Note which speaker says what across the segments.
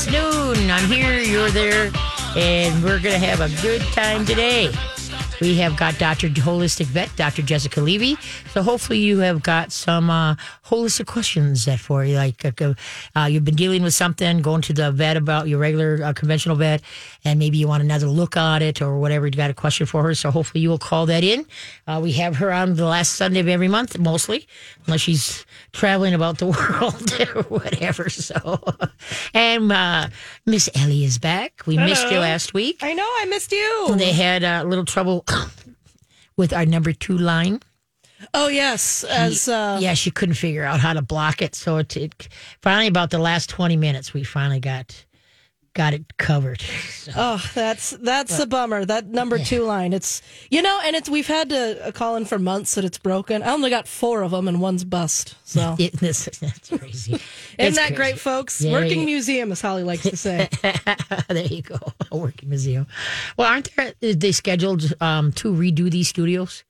Speaker 1: It's noon. I'm here, you're there, and we're going to have a good time today. We have got Dr. Holistic Vet, Dr. Jessica Levy. So hopefully you have got some uh, holistic questions that for you. Like uh, uh, you've been dealing with something, going to the vet about your regular uh, conventional vet, and maybe you want another look at it or whatever. You got a question for her. So hopefully you will call that in. Uh, we have her on the last Sunday of every month, mostly, unless she's traveling about the world or whatever. So, and uh, Miss Ellie is back. We missed you last week.
Speaker 2: I know I missed you.
Speaker 1: They had a little trouble with our number two line.
Speaker 2: Oh yes, as uh,
Speaker 1: yeah, she couldn't figure out how to block it. So it, it finally, about the last twenty minutes, we finally got got it covered. So,
Speaker 2: oh that's that's a bummer. That number two line. It's you know, and it's we've had to uh, call in for months that it's broken. I only got four of them and one's bust. So
Speaker 1: it, this, that's crazy.
Speaker 2: isn't
Speaker 1: It's
Speaker 2: that
Speaker 1: crazy.
Speaker 2: great, folks?
Speaker 1: Yeah,
Speaker 2: Working
Speaker 1: yeah.
Speaker 2: museum, as Holly likes to say.
Speaker 1: there you go, a working museum. Well, aren't there? They scheduled um, to redo these studios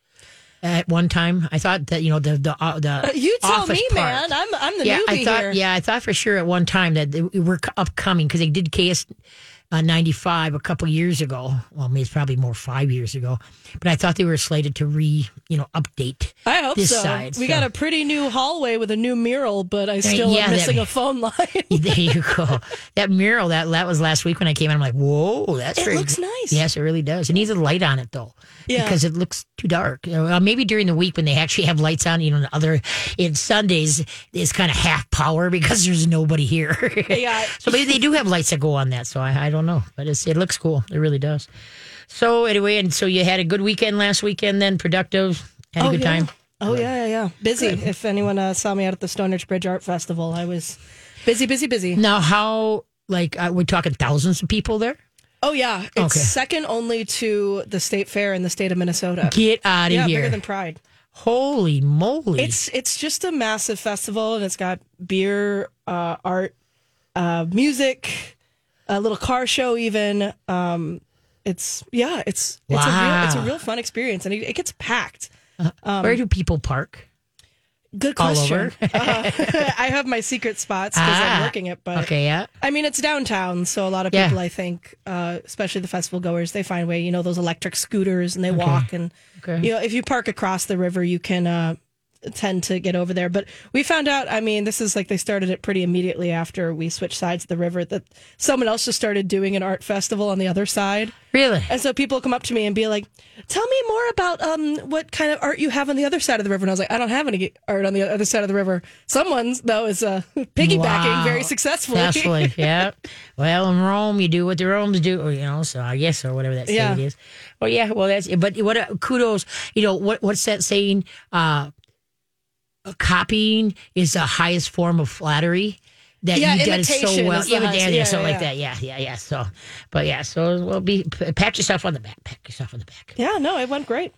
Speaker 1: at one time. I thought that you know the the uh, the
Speaker 2: you tell me,
Speaker 1: part.
Speaker 2: man. I'm I'm the
Speaker 1: yeah,
Speaker 2: newbie
Speaker 1: I thought.
Speaker 2: here.
Speaker 1: Yeah, I thought for sure at one time that they were upcoming because they did KS uh, ninety five a couple years ago. Well, I mean, it's probably more five years ago, but I thought they were slated to re you know update.
Speaker 2: I hope
Speaker 1: this
Speaker 2: so.
Speaker 1: side,
Speaker 2: we
Speaker 1: so.
Speaker 2: got a pretty new hallway with a new mural, but I still
Speaker 1: yeah,
Speaker 2: am
Speaker 1: that-
Speaker 2: missing a phone line.
Speaker 1: there you go. That mural that that was last week when I came in. I'm like, whoa, that's
Speaker 2: It
Speaker 1: very
Speaker 2: looks nice.
Speaker 1: Yes, it really does. It needs a light on it though,
Speaker 2: Yeah.
Speaker 1: because it looks too dark. Uh, maybe during the week when they actually have lights on, you know, the other in Sundays it's kind of half power because there's nobody here.
Speaker 2: Yeah.
Speaker 1: so maybe they do have lights that go on that. So I, I don't know, but it's, it looks cool. It really does. So anyway, and so you had a good weekend last weekend, then productive, had a good
Speaker 2: yeah.
Speaker 1: time.
Speaker 2: Oh yeah, yeah, yeah. Busy. If anyone uh, saw me out at the Stone Arch Bridge Art Festival, I was busy, busy, busy.
Speaker 1: Now, how like uh, we're talking thousands of people there?
Speaker 2: Oh yeah, it's
Speaker 1: Okay.
Speaker 2: second only to the state fair in the state of Minnesota.
Speaker 1: Get out of
Speaker 2: yeah,
Speaker 1: here!
Speaker 2: bigger than Pride.
Speaker 1: Holy moly!
Speaker 2: It's it's just a massive festival, and it's got beer, uh, art, uh, music, a little car show, even. Um, it's yeah, it's it's a real it's a real fun experience, and it, it gets packed.
Speaker 1: Where do people park?
Speaker 2: Good question. Uh, I have my secret spots because
Speaker 1: Ah,
Speaker 2: I'm working it, but
Speaker 1: Okay, yeah.
Speaker 2: I mean, it's downtown, so a lot of
Speaker 1: Yeah.
Speaker 2: people, I think, uh, especially the festival goers, they find way, you know, those electric scooters and they walk. And,
Speaker 1: Okay.
Speaker 2: you know, if you park across the river, you can uh, tend to get over there. But we found out, I mean, this is like they started it pretty immediately after we switched sides of the river, that someone else just started doing an art festival on the other side.
Speaker 1: Really?
Speaker 2: And so people come up to me and be like, tell me more about um, what kind of art you have on the other side of the river. And I was like, I don't have any art on the other side of the river. Someone's, though, is uh, piggybacking
Speaker 1: Wow.
Speaker 2: very successfully.
Speaker 1: Successfully, yeah. Well, in Rome, you do what the Romans do, or, you know. So I guess, or whatever that saying
Speaker 2: Yeah.
Speaker 1: is. Well, yeah. Well, that's. But what? uh, Kudos. You know what? What's that saying? Uh, copying is the highest form of flattery. That
Speaker 2: Yeah,
Speaker 1: you did so well, yeah,
Speaker 2: highest-
Speaker 1: yeah,
Speaker 2: yeah,
Speaker 1: something
Speaker 2: yeah.
Speaker 1: like that. Yeah, yeah, yeah. So, but yeah. So, well, be pat yourself on the back. Pat yourself on the back.
Speaker 2: Yeah, no, it went great.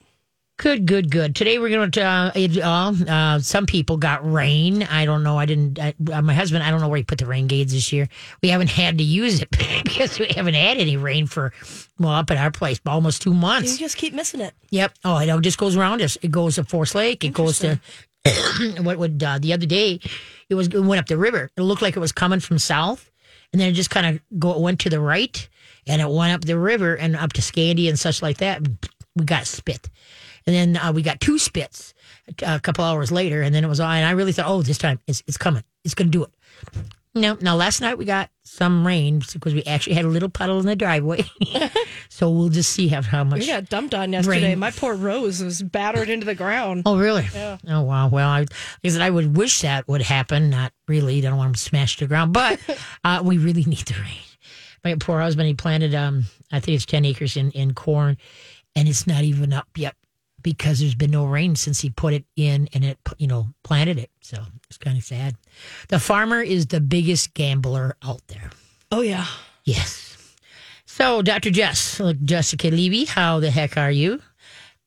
Speaker 1: Good, good, good. Today we're going to. Uh, it, uh, uh, some people got rain. I don't know. I didn't. I, uh, my husband. I don't know where he put the rain gauge this year. We haven't had to use it because we haven't had any rain for well up at our place almost two months.
Speaker 2: You just keep missing it.
Speaker 1: Yep. Oh, it just goes around us. It goes to Forest Lake. It goes to what would uh, the other day. It was it went up the river. It looked like it was coming from south, and then it just kind of go went to the right, and it went up the river and up to Scandy and such like that. We got spit, and then uh, we got two spits a couple hours later, and then it was on. And I really thought, oh, this time it's it's coming. It's to do it. No, now last night we got some rain because we actually had a little puddle in the driveway. so we'll just see how, how much.
Speaker 2: We got dumped on yesterday.
Speaker 1: Rain.
Speaker 2: My poor rose was battered into the ground.
Speaker 1: Oh, really?
Speaker 2: Yeah.
Speaker 1: Oh, wow. Well, I, like I said, I would wish that would happen. Not really. I don't want them to smash to the ground, but uh, we really need the rain. My poor husband, he planted, um, I think it's 10 acres in, in corn, and it's not even up yet because there's been no rain since he put it in and it, you know, planted it. So it's kind of sad. The farmer is the biggest gambler out there.
Speaker 2: Oh yeah.
Speaker 1: Yes. So, Dr. Jess, look, Jessica Levy, how the heck are you?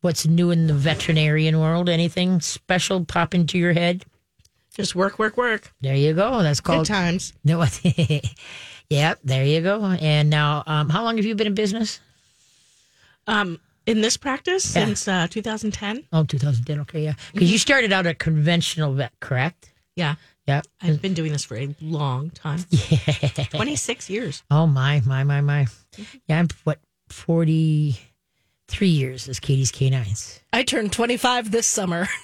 Speaker 1: What's new in the veterinarian world? Anything special pop into your head?
Speaker 3: Just work, work, work.
Speaker 1: There you go. That's
Speaker 3: Good
Speaker 1: called.
Speaker 3: times.
Speaker 1: No, what? yep, there you go. And now, um, how long have you been in business?
Speaker 3: Um, in this practice
Speaker 1: Yeah.
Speaker 3: since uh, 2010.
Speaker 1: Oh, 2010. Okay, yeah. Because you started out a conventional vet, correct?
Speaker 3: Yeah.
Speaker 1: Yeah.
Speaker 3: I've been doing this for a long time. Yeah. 26 years.
Speaker 1: Oh my, my, my, my. Yeah, I'm what forty three years as Katie's canines.
Speaker 2: I turned 25 this summer.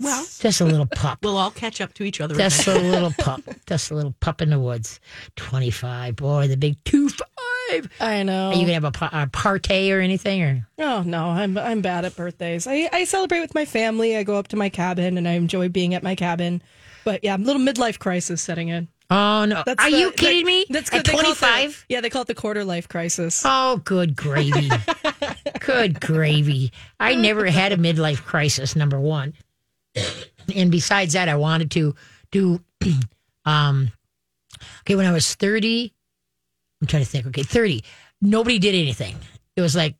Speaker 3: Well,
Speaker 1: Just a little pup.
Speaker 3: we'll all catch up to each other.
Speaker 1: Just a little pup. Just a little pup in the woods. Twenty five. Boy, the big two five.
Speaker 2: I know.
Speaker 1: Are you gonna have a, a party or anything? Or
Speaker 2: Oh no, I'm I'm bad at birthdays. I, I celebrate with my family. I go up to my cabin and I enjoy being at my cabin. But yeah, a little midlife crisis setting in.
Speaker 1: oh no,
Speaker 2: That's
Speaker 1: are
Speaker 2: the-
Speaker 1: you kidding
Speaker 2: that-
Speaker 1: me?
Speaker 2: That's good. They call
Speaker 1: twenty
Speaker 2: it the-
Speaker 1: five.
Speaker 2: Yeah, they call it the quarter life crisis.
Speaker 1: Oh, good gravy. good gravy. I never had a midlife crisis, number one. And besides that, I wanted to do, um, okay, when I was 30, I'm trying to think, okay, 30, nobody did anything. It was like,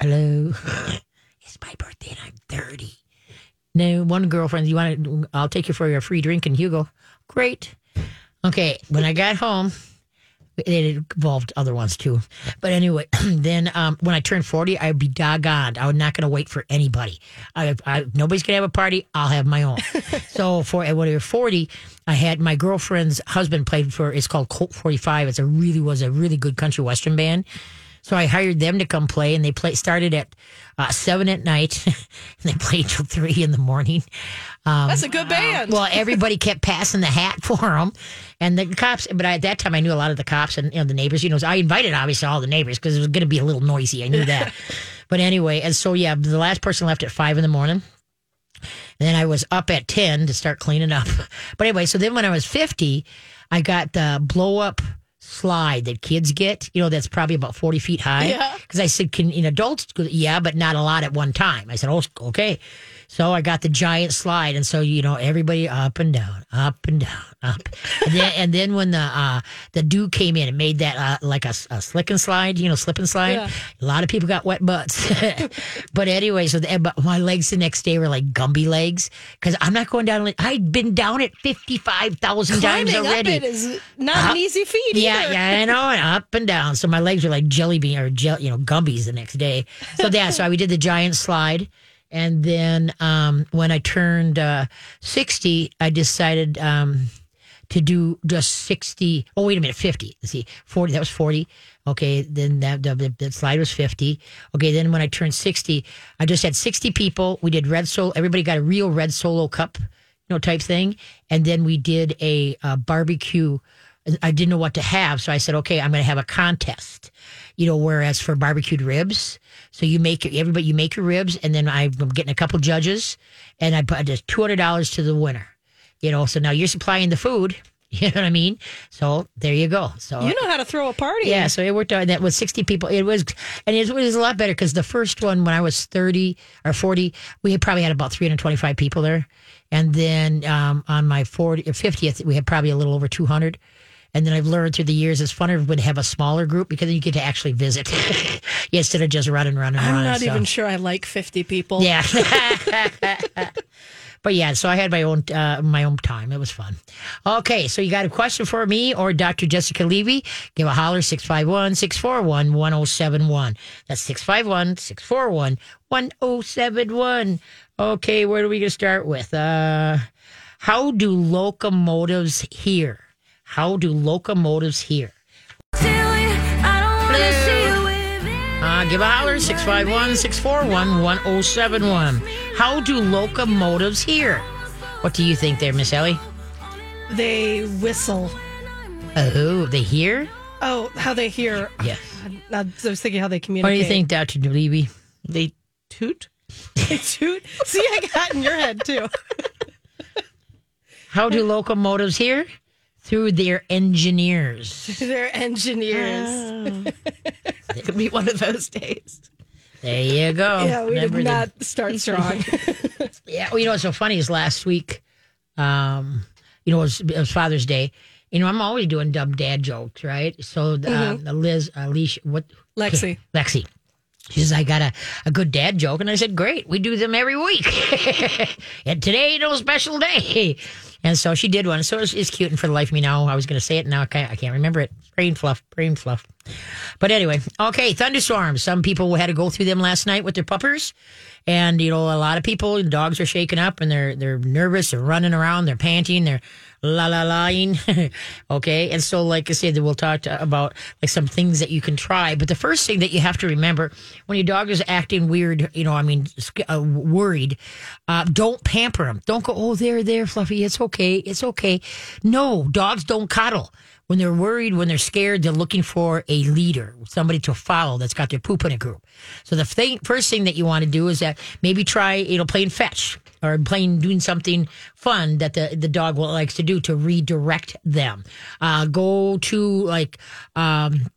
Speaker 1: hello, it's my birthday and I'm 30. No, one girlfriend, you want to, I'll take you for your free drink in Hugo. Great. Okay, when I got home, it involved other ones too. But anyway, then um, when I turned 40, I'd be doggone. I was not going to wait for anybody. I, I, nobody's going to have a party. I'll have my own. so for when I was 40, I had my girlfriend's husband played for, it's called Colt 45. It's a really, was a really good country western band. So I hired them to come play, and they play started at uh, seven at night, and they played till three in the morning. Um,
Speaker 2: That's a good band.
Speaker 1: well, everybody kept passing the hat for them, and the cops. But I, at that time, I knew a lot of the cops and you know, the neighbors. You know, so I invited obviously all the neighbors because it was going to be a little noisy. I knew that. but anyway, and so yeah, the last person left at five in the morning. And then I was up at 10 to start cleaning up. But anyway, so then when I was 50, I got the blow up slide that kids get, you know, that's probably about 40 feet high.
Speaker 2: Yeah.
Speaker 1: Because I said, can in adults, yeah, but not a lot at one time. I said, oh, okay. So I got the giant slide. And so, you know, everybody up and down, up and down, up. And then, and then when the uh, the dew came in and made that uh, like a, a slick and slide, you know, slip and slide,
Speaker 2: Yeah.
Speaker 1: a lot of people got wet butts. but anyway, so the, but my legs the next day were like Gumby legs because I'm not going down. I'd been down it 55,000 times
Speaker 2: Climbing up
Speaker 1: already.
Speaker 2: it is not an easy feat.
Speaker 1: Yeah,
Speaker 2: either.
Speaker 1: yeah, I know, and up and down. So my legs were like jelly bean or gel, you know, gumbies the next day. So yeah, so we did the giant slide, and then um, when I turned uh, sixty, I decided um, to do just sixty. Oh, wait a minute, fifty. Let's see, forty. That was forty. Okay, then that slide was fifty. Okay, then when I turned sixty, I just had sixty people. We did red solo. Everybody got a real red solo cup, you know, type thing, and then we did a, uh barbecue. I didn't know what to have, so I said, okay, I'm going to have a contest. You know, whereas for barbecued ribs, so you make everybody you make your ribs, and then I'm getting a couple judges, and I put just two hundred dollars to the winner. You know, so now you're supplying the food. You know what I mean? So there you go. So
Speaker 2: You know how to throw a party.
Speaker 1: yeah, so it worked out. That was 60 people. It was, and it was a lot better because the first one, when I was 30 or 40, we had probably had about 325 people there. And then um, on my 40 50th, we had probably a little over 200. And then I've learned through the years it's funner when have a smaller group because then you get to actually visit instead of just running, running,
Speaker 2: I'm
Speaker 1: running.
Speaker 2: not
Speaker 1: so-
Speaker 2: even sure I like 50 people.
Speaker 1: yeah. but yeah, so I had my own uh, my own time. It was fun. Okay, so you got a question for me or Dr. Jessica Levy? Give a holler 651-641-1071. That's 651-641-1071. Okay, where are we going to start with? Uh how do locomotives hear? How do locomotives hear? Uh, give a holler, 651 641 1071. How do locomotives hear? What do you think there, Miss Ellie?
Speaker 2: They whistle.
Speaker 1: Oh, they hear?
Speaker 2: Oh, how they hear.
Speaker 1: Yes.
Speaker 2: I was thinking how they communicate.
Speaker 1: What do you think, Dr. Levy?
Speaker 3: They toot.
Speaker 2: They toot. See, I got in your head too.
Speaker 1: How do locomotives hear? Through their engineers.
Speaker 2: They're engineers.
Speaker 3: Could be one of those days.
Speaker 1: There you go.
Speaker 2: yeah, we
Speaker 1: Remember
Speaker 2: did
Speaker 1: the-
Speaker 2: not start strong.
Speaker 1: Yeah, well, you know what's so funny is last week, um, you know, it was, it was Father's Day. You know, I'm always doing dumb dad jokes, right? So, uh, Liz, Alicia, what?
Speaker 2: Lexi.
Speaker 1: Lexi. She says, I got a, a good dad joke. And I said, Great, we do them every week. and today, no special day. And so she did one. So it's, it's cute. And for the life of me now, I was going to say it. Now I can't, I can't remember it. Brain fluff, brain fluff. But anyway, okay, thunderstorms. Some people had to go through them last night with their puppers. And, you know, a lot of people, dogs are shaken up and they're, they're nervous. They're running around. They're panting. They're la la laing. okay. And so, like I said, we'll talk to, about like some things that you can try. But the first thing that you have to remember when your dog is acting weird, you know, I mean, uh, worried, uh, don't pamper them. Don't go, oh, there, there, Fluffy. It's okay. It's okay. No, dogs don't coddle. When they're worried, when they're scared, they're looking for a leader, somebody to follow that's got their poop in a group. So the thing, first thing that you want to do is that maybe try, you know, playing fetch or playing doing something fun that the the dog likes to do to redirect them. Uh, go to like um,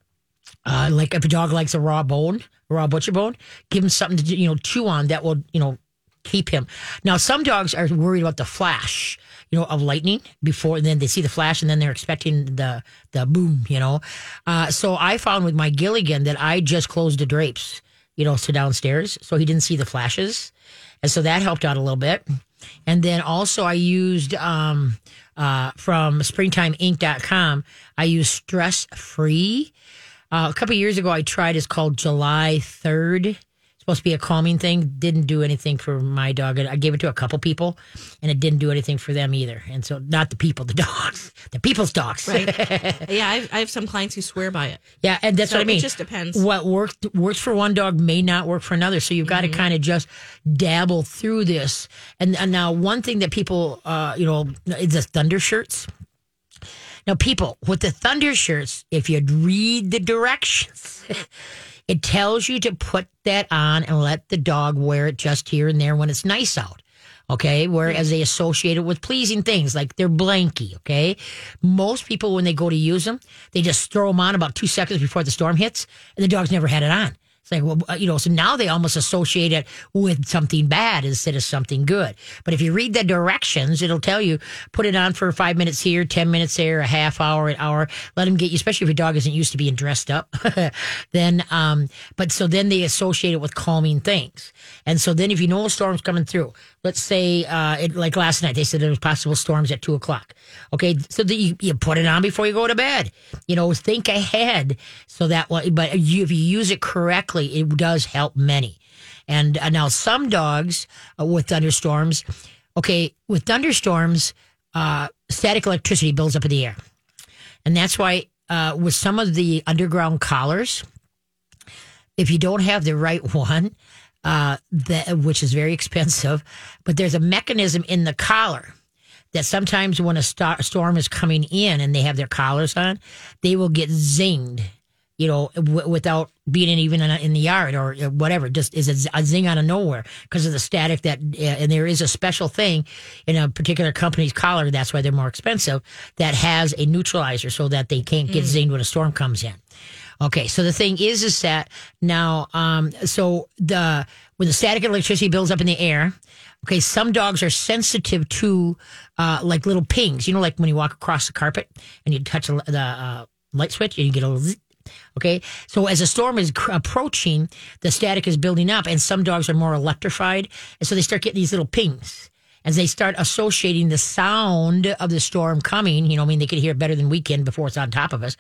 Speaker 1: uh, like if a dog likes a raw bone, raw butcher bone, give him something to you know chew on that will you know keep him. Now some dogs are worried about the flash you know, of lightning before, and then they see the flash, and then they're expecting the the boom, you know. Uh, so I found with my Gilligan that I just closed the drapes, you know, to downstairs, so he didn't see the flashes, and so that helped out a little bit. And then also I used um, uh, from springtimeinc.com, I used stress free. Uh, a couple years ago, I tried. It's called July Third supposed to be a calming thing. Didn't do anything for my dog. I gave it to a couple people, and it didn't do anything for them either. And so, not the people, the dogs, the people's dogs.
Speaker 3: Right. yeah, I've, I have some clients who swear by it.
Speaker 1: Yeah, and that's
Speaker 3: So
Speaker 1: what I mean.
Speaker 3: it just depends.
Speaker 1: What worked works for one dog may not work for another. So you've got
Speaker 3: Mm-hmm.
Speaker 1: to kind of just dabble through this. And, and now, one thing that people, uh, you know, is the thunder shirts. Now, people with the thunder shirts, if you'd read the directions, it tells you to put that on and let the dog wear it just here and there when it's nice out. Okay. Whereas they associate it with pleasing things like their blankie. Okay. Most people, when they go to use them, they just throw them on about two seconds before the storm hits and the dog's never had it on. It's like, well, you know, so now they almost associate it with something bad instead of something good. But if you read the directions, it'll tell you put it on for five minutes here, 10 minutes there, a half hour, an hour. Let them get you, especially if your dog isn't used to being dressed up. then, um, but so then they associate it with calming things. And so then if you know a storm's coming through, let's say, uh, it, like last night, they said there was possible storms at two o'clock. Okay. So that you, you put it on before you go to bed, you know, think ahead so that, but you, if you use it correctly, it does help many. And uh, now some dogs uh, with thunderstorms, okay, with thunderstorms, uh, static electricity builds up in the air. And that's why uh, with some of the underground collars, if you don't have the right one, uh, that, which is very expensive, but there's a mechanism in the collar that sometimes when a star- storm is coming in and they have their collars on, they will get zinged, you know, w- without being even in, in the yard or whatever. Just is a, zing out of nowhere because of the static that, uh, and there is a special thing in a particular company's collar. That's why they're more expensive. That has a neutralizer so that they can't get zinged when a storm comes in. Okay, so the thing is, is that now, um, so the when the static electricity builds up in the air, okay, some dogs are sensitive to uh, like little pings. You know, like when you walk across the carpet and you touch a- the uh, light switch and you get a little. Okay, so as a storm is cr- approaching, the static is building up, and some dogs are more electrified, and so they start getting these little pings as they start associating the sound of the storm coming. You know, I mean, they could hear it better than we can before it's on top of us.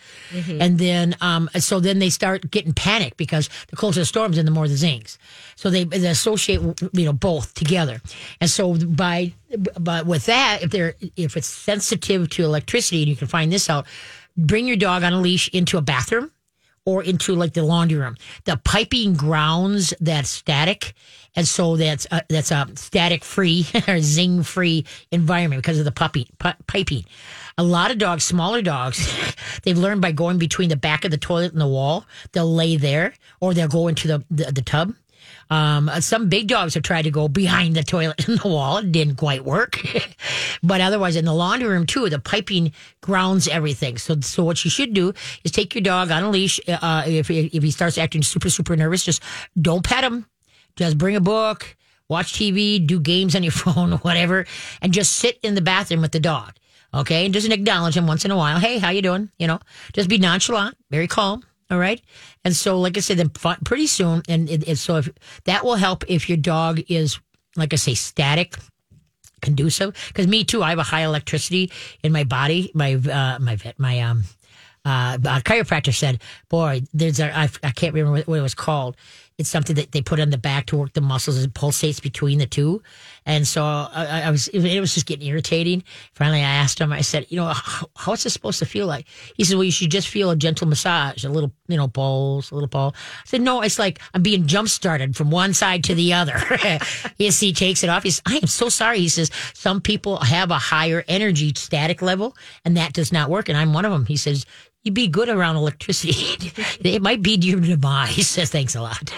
Speaker 1: And then, um, so then they start getting panicked because the closer the storms and the more the zings. So they, they associate, you know, both together. And so by, but with that, if they're, if it's sensitive to electricity, and you can find this out, bring your dog on a leash into a bathroom or into like the laundry room. The piping grounds that static, and so that's a, that's a static free or zing free environment because of the puppy pu- piping. A lot of dogs, smaller dogs, they've learned by going between the back of the toilet and the wall. They'll lay there, or they'll go into the the, the tub. Um, some big dogs have tried to go behind the toilet in the wall. It didn't quite work. but otherwise, in the laundry room too, the piping grounds everything. So, so what you should do is take your dog on a leash. Uh, if if he starts acting super super nervous, just don't pet him. Just bring a book, watch TV, do games on your phone, whatever, and just sit in the bathroom with the dog. Okay, and just acknowledge him once in a while. Hey, how you doing? You know, just be nonchalant, very calm. All right. And so, like I said, then pretty soon, and it, so if that will help if your dog is, like I say, static, conducive. Because me too, I have a high electricity in my body. My uh, my vet, my um, uh, chiropractor said, "Boy, there's a I, I can't remember what it was called. It's something that they put on the back to work the muscles. It pulsates between the two, and so I, I was it was just getting irritating. Finally, I asked him. I said, "You know, how, how's this supposed to feel like?" He said, "Well, you should just feel a gentle massage, a little, you know, pulse, a little pulse." I said, "No, it's like I'm being jump started from one side to the other." yes, he takes it off. He says, "I am so sorry." He says, "Some people have a higher energy static level, and that does not work, and I'm one of them." He says, you'd be good around electricity. it might be your demise. Thanks a lot.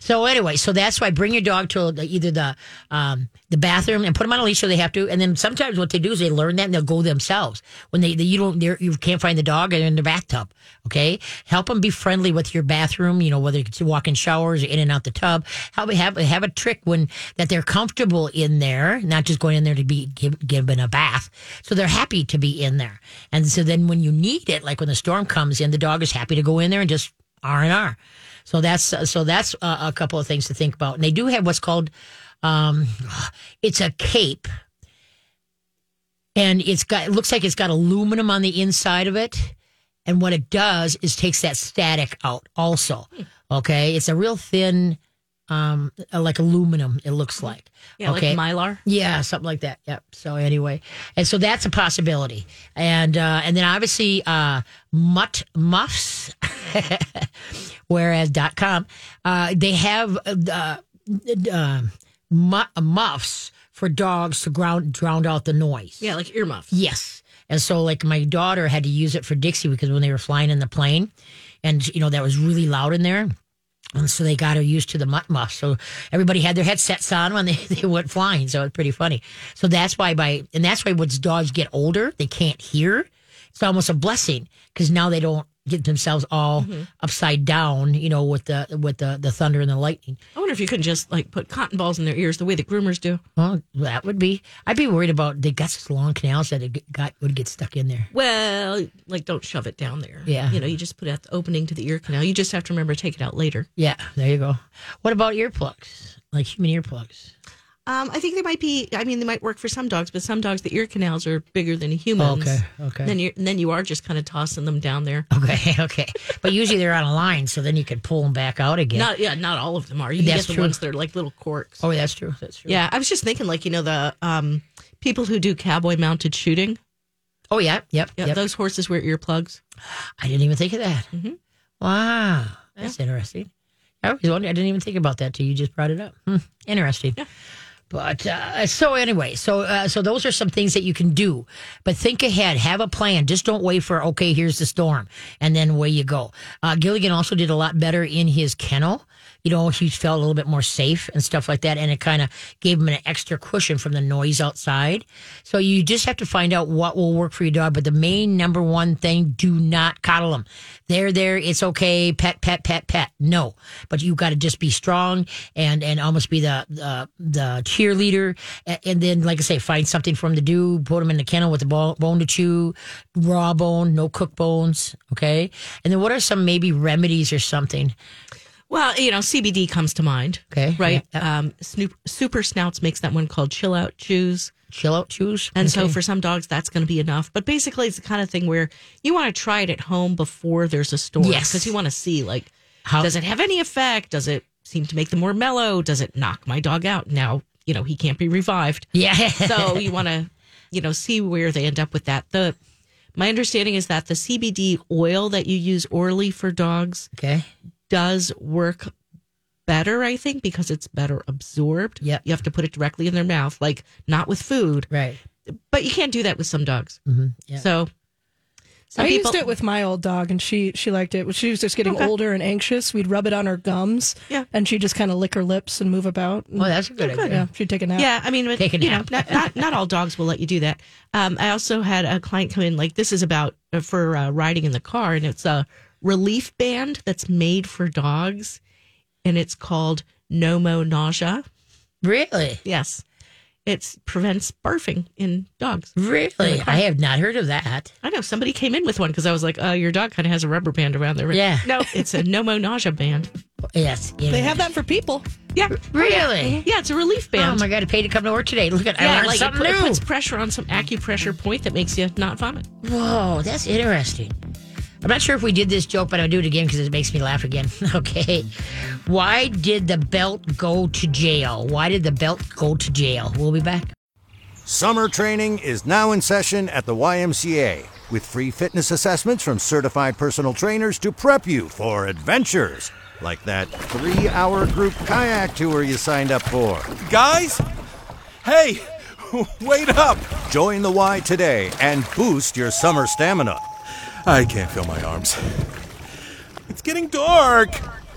Speaker 1: So anyway, so that's why bring your dog to either the um, the bathroom and put them on a leash so they have to. And then sometimes what they do is they learn that and they'll go themselves when they, they you don't you can't find the dog and in the bathtub. Okay, help them be friendly with your bathroom. You know whether it's walk in showers or in and out the tub. Help have have a trick when that they're comfortable in there, not just going in there to be give, given a bath. So they're happy to be in there. And so then when you need it, like when the storm comes in, the dog is happy to go in there and just R and R. So that's so that's a, a couple of things to think about. And they do have what's called um, it's a cape, and it's got it looks like it's got aluminum on the inside of it. And what it does is takes that static out. Also, okay, it's a real thin, um, like aluminum. It looks like.
Speaker 3: Yeah,
Speaker 1: okay.
Speaker 3: like Mylar.
Speaker 1: Yeah, something like that. Yep. So anyway, and so that's a possibility, and uh, and then obviously uh, Mutt Muffs, whereas dot com, uh, they have uh, uh, mu- muffs for dogs to ground drown out the noise.
Speaker 3: Yeah, like earmuffs.
Speaker 1: Yes. And so, like, my daughter had to use it for Dixie because when they were flying in the plane, and, you know, that was really loud in there. And so they got her used to the mutt muff. So everybody had their headsets on when they, they went flying. So it's pretty funny. So that's why by, and that's why once dogs get older, they can't hear. It's almost a blessing because now they don't get themselves all mm-hmm. upside down, you know, with the, with the, the thunder and the lightning.
Speaker 3: I wonder if you could just like put cotton balls in their ears the way the groomers do.
Speaker 1: Well, that would be, I'd be worried about, they got such long canals that it got, would get stuck in there.
Speaker 3: Well, like don't shove it down there.
Speaker 1: Yeah.
Speaker 3: You know, you just put it at the opening to the ear canal. You just have to remember to take it out later.
Speaker 1: Yeah, there you go. What about earplugs? Like human earplugs?
Speaker 3: Um, I think they might be. I mean, they might work for some dogs, but some dogs the ear canals are bigger than humans.
Speaker 1: Okay, okay.
Speaker 3: Then you then you are just kind of tossing them down there.
Speaker 1: Okay, okay. But usually they're on a line, so then you could pull them back out again.
Speaker 3: Not yeah, not all of them are. You
Speaker 1: That's
Speaker 3: get the
Speaker 1: true.
Speaker 3: ones that are like little corks.
Speaker 1: oh, that's true. That's true.
Speaker 3: Yeah, I was just thinking like you know the um, people who do cowboy mounted shooting.
Speaker 1: Oh, yeah. Yep.
Speaker 3: Yeah,
Speaker 1: yep.
Speaker 3: those horses wear earplugs.
Speaker 1: I didn't even think of that.
Speaker 3: Mm-hmm.
Speaker 1: Wow, that's interesting. I always wondered. I didn't even think about that till you just brought it up. Hmm, interesting. But uh, so anyway, so uh, so those are some things that you can do. But think ahead, have a plan. Just don't wait for okay, here's the storm, and then away you go. Uh, Gilligan also did a lot better in his kennel. You know, he felt a little bit more safe and stuff like that, and it kind of gave him an extra cushion from the noise outside. So you just have to find out what will work for your dog. But the main number one thing: do not coddle them. They're there. It's okay. Pet, pet, pet, pet. No, but you got to just be strong and and almost be the the, the cheerleader. And, then, like I say, find something for him to do. Put him in the kennel with bone, bone to chew, raw bone, no cooked bones. Okay. And then, what are some maybe remedies or something?
Speaker 3: Well, you know, CBD comes to mind.
Speaker 1: Okay,
Speaker 3: Right. Um, Snoop, Super Snouts makes that one called Chill Out Chews.
Speaker 1: Chill out chews.
Speaker 3: And so for some dogs, that's going to be enough. But basically, it's the kind of thing where you want to try it at home before there's a storm.
Speaker 1: Yes.
Speaker 3: Because you want to see, like,
Speaker 1: How-
Speaker 3: does it have any effect? Does it seem to make them more mellow? Does it knock my dog out? Now, you know, he can't be revived.
Speaker 1: yeah.
Speaker 3: So you want to, you know, see where they end up with that. The my understanding is that the CBD oil that you use orally for dogs
Speaker 1: okay.
Speaker 3: Does work better, I think, because it's better absorbed.
Speaker 1: Yeah,
Speaker 3: You have to put it directly in their mouth, like not with food.
Speaker 1: Right.
Speaker 3: But you can't do that with some dogs.
Speaker 1: Mm-hmm. Yeah.
Speaker 3: So some
Speaker 2: I
Speaker 3: people
Speaker 2: used it with my old dog, and she she liked it. When she was just getting
Speaker 3: Okay.
Speaker 2: older and anxious, we'd rub it on her gums.
Speaker 3: Yeah.
Speaker 2: and she'd just kind of lick her lips and move about.
Speaker 1: Oh, that's a good idea.
Speaker 2: yeah, she'd take a nap.
Speaker 3: Yeah, I mean,
Speaker 1: Take a
Speaker 3: you know,
Speaker 1: nap.
Speaker 3: not, not not all dogs will let you do that. Um, I also had a client come in like this is about uh, for uh, riding in the car, and it's a relief band that's made for dogs, and it's called Nomo Nausea.
Speaker 1: Really?
Speaker 3: Yes, it prevents barfing in dogs.
Speaker 1: Really? I have not heard of that.
Speaker 3: I know somebody came in with one because I was like, uh, "Your dog kind of has a rubber band around there."
Speaker 1: Yeah.
Speaker 3: no, it's a Nomo Nausea band.
Speaker 1: Yes. yeah.
Speaker 2: They have that for people.
Speaker 3: Yeah.
Speaker 1: Really?
Speaker 3: Yeah, it's a relief band.
Speaker 1: Oh my god! I paid to come to work today. Look at I
Speaker 3: yeah,
Speaker 1: learned
Speaker 3: like it,
Speaker 1: something
Speaker 3: pu- it puts pressure on some acupressure point that makes you not vomit.
Speaker 1: Whoa, that's interesting. I'm not sure if we did this joke, but I'll do it again because it makes me laugh again. okay. Why did the belt go to jail? Why did the belt go to jail? We'll be back.
Speaker 4: Summer training is now in session at the YMCA with free fitness assessments from certified personal trainers to prep you for adventures like that three hour group kayak tour you signed up for.
Speaker 5: Guys? Hey, wait up!
Speaker 4: Join the Y today and boost your summer stamina.
Speaker 5: I can't feel my arms. It's getting dark.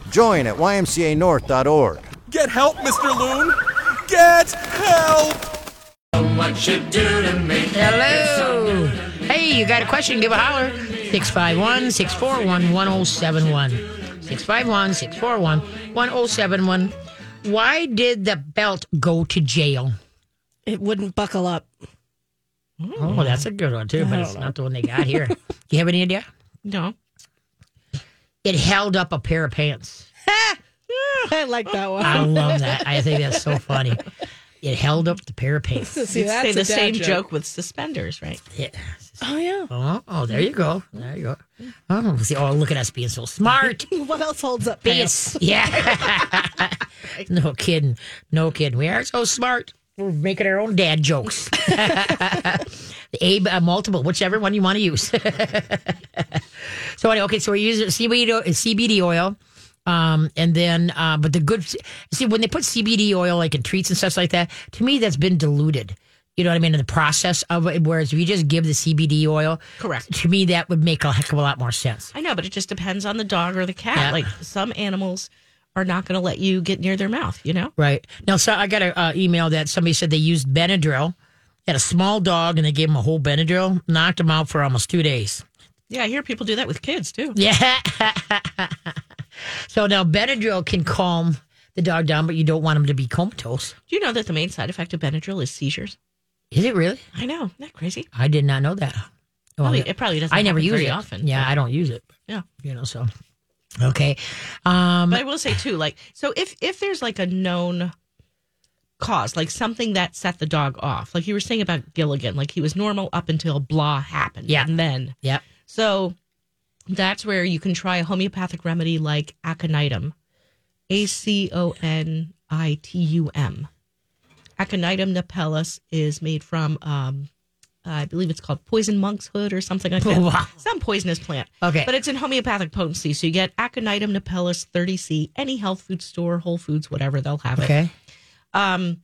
Speaker 4: Join at ymcanorth.org.
Speaker 5: Get help, Mr. Loon! Get help!
Speaker 1: Hello. Hey, you got a question? Give a holler. 651 641 1071. 651 641 1071. Why did the belt go to jail?
Speaker 2: It wouldn't buckle up.
Speaker 1: Oh, that's a good one, too, but it's not the one they got here. Do you have any idea?
Speaker 3: No.
Speaker 1: It held up a pair of pants.
Speaker 2: I like that one.
Speaker 1: I love that. I think that's so funny. It held up the pair of pants.
Speaker 2: See,
Speaker 3: You'd
Speaker 2: that's
Speaker 3: say
Speaker 2: a
Speaker 3: the
Speaker 2: dad
Speaker 3: same joke. with suspenders, right?
Speaker 1: Yeah.
Speaker 2: Oh yeah.
Speaker 1: Oh, oh, there you go. There you go. Oh, see, oh, look at us being so smart.
Speaker 2: What else holds up pants?
Speaker 1: Pants. Yeah. no kidding. No kidding. We are so smart. We're making our own dad jokes. the A uh, multiple, whichever one you want to use. so anyway, okay, so we're using CBD, CBD oil. Um, and then, uh, but the good, see, when they put CBD oil like in treats and stuff like that, to me, that's been diluted. You know what I mean? In the process of it. Whereas if you just give the CBD oil,
Speaker 3: Correct.
Speaker 1: to me, that would make a heck of a lot more sense.
Speaker 3: I know, but it just depends on the dog or the cat.
Speaker 1: Yeah.
Speaker 3: Like some animals are not going to let you get near their mouth, you know?
Speaker 1: Right. Now, so I got an uh, email that somebody said they used Benadryl. Had a small dog and they gave him a whole Benadryl, knocked him out for almost two days.
Speaker 3: Yeah, I hear people do that with kids too.
Speaker 1: Yeah. so now Benadryl can calm the dog down, but you don't want him to be comatose.
Speaker 3: Do you know that the main side effect of Benadryl is seizures?
Speaker 1: Is it really?
Speaker 3: I know. Isn't that crazy?
Speaker 1: I did not know that. Well,
Speaker 3: Probably, it probably doesn't
Speaker 1: I never use
Speaker 3: very
Speaker 1: it
Speaker 3: often.
Speaker 1: Yeah,
Speaker 3: but-
Speaker 1: I don't use it.
Speaker 3: Yeah.
Speaker 1: You know, so okay. Um,
Speaker 3: But I will say too, like, so if if there's like a known cause, like something that set the dog off, like you were saying about Gilligan, like he was normal up until blah happened.
Speaker 1: Yeah.
Speaker 3: And then,
Speaker 1: yeah.
Speaker 3: so that's where you can try a homeopathic remedy like aconitum, A C O N I T U M. Aconitum napellus is made from, um, I believe it's called poison monk's hood or something like that.
Speaker 1: Wow.
Speaker 3: Some poisonous plant.
Speaker 1: Okay.
Speaker 3: But it's in homeopathic potency. So you get Aconitum napellus 30C, any health food store, Whole Foods, whatever, they'll have it.
Speaker 1: Okay.
Speaker 3: Um,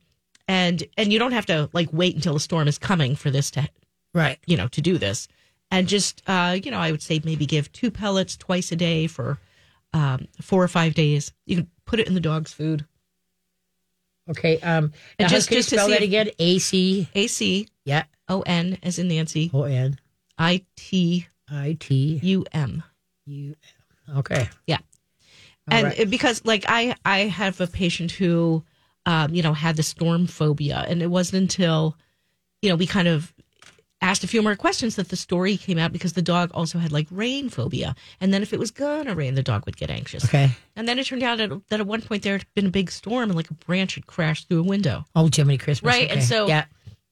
Speaker 3: and and you don't have to like wait until a storm is coming for this to
Speaker 1: Right.
Speaker 3: you know to do this. And just uh, you know, I would say maybe give two pellets twice a day for um, four or five days. You can put it in the dog's food.
Speaker 1: Okay. Um,
Speaker 3: And just- just to
Speaker 1: spell
Speaker 3: see
Speaker 1: that again? A C.
Speaker 3: A C
Speaker 1: Yeah.
Speaker 3: O N as in Nancy
Speaker 1: O N
Speaker 3: I T
Speaker 1: I T
Speaker 3: U M.
Speaker 1: U. Okay.
Speaker 3: Yeah.
Speaker 1: All
Speaker 3: and
Speaker 1: right.
Speaker 3: it- because like I I have a patient who um, you know had the storm phobia and it wasn't until you know we kind of asked a few more questions that the story came out because the dog also had like rain phobia and then if it was gonna rain the dog would get anxious
Speaker 1: Okay.
Speaker 3: and then it turned out that, that at one point there had been a big storm and like a branch had crashed through a window
Speaker 1: Oh, Jiminy Christmas.
Speaker 3: Right, and
Speaker 1: Okay.
Speaker 3: so-
Speaker 1: yeah,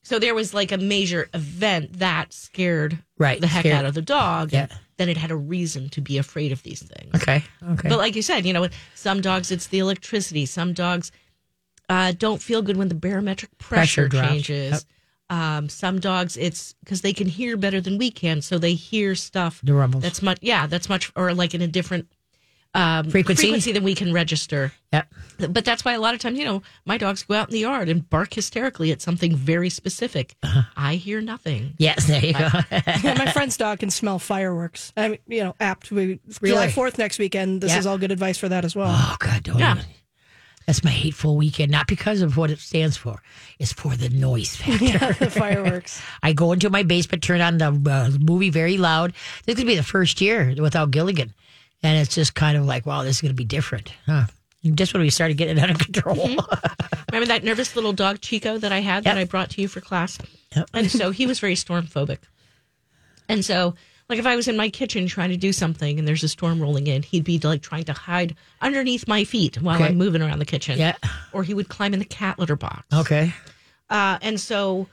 Speaker 3: so there was like a major event that scared
Speaker 1: Right,
Speaker 3: the heck
Speaker 1: scared-
Speaker 3: out of the dog and
Speaker 1: Yeah.
Speaker 3: then it had a reason to be afraid of these things
Speaker 1: okay, okay.
Speaker 3: but like you said, you know, some dogs it's the electricity. Some dogs uh, don't feel good when the barometric
Speaker 1: Pressure
Speaker 3: pressure, changes. Um, some dogs it's because they can hear better than we can, so they hear stuff
Speaker 1: The rumbles.
Speaker 3: that's much yeah, that's much or like in a different um,
Speaker 1: Frequency?
Speaker 3: than we can register.
Speaker 1: yeah.
Speaker 3: But that's why a lot of times, you know, my dogs go out in the yard and bark hysterically at something very specific.
Speaker 1: Uh-huh.
Speaker 3: I hear nothing.
Speaker 1: Yes, there you go.
Speaker 2: Yeah, my friend's dog can smell fireworks. I mean, you know, apt. We, July 4th next weekend. This
Speaker 1: Yeah.
Speaker 2: is all good advice for that as well.
Speaker 1: oh God, don't
Speaker 3: Yeah.
Speaker 1: even. That's my hateful weekend. Not because of what it stands for. It's for the noise factor.
Speaker 2: the fireworks.
Speaker 1: I go into my basement, turn on the uh, movie very loud. This could be the first year without Gilligan, and it's just kind of like, wow, this is going to be different. Huh? Just when we started getting it under control.
Speaker 3: Remember that nervous little dog Chico that I had that I brought to you for class?
Speaker 1: Yep.
Speaker 3: And so he was very storm phobic. And so Like if I was in my kitchen trying to do something and there's a storm rolling in, he'd be like trying to hide underneath my feet while
Speaker 1: Okay.
Speaker 3: I'm moving around the kitchen.
Speaker 1: Yeah.
Speaker 3: Or he would climb in the cat litter box.
Speaker 1: Okay.
Speaker 3: Uh, and so,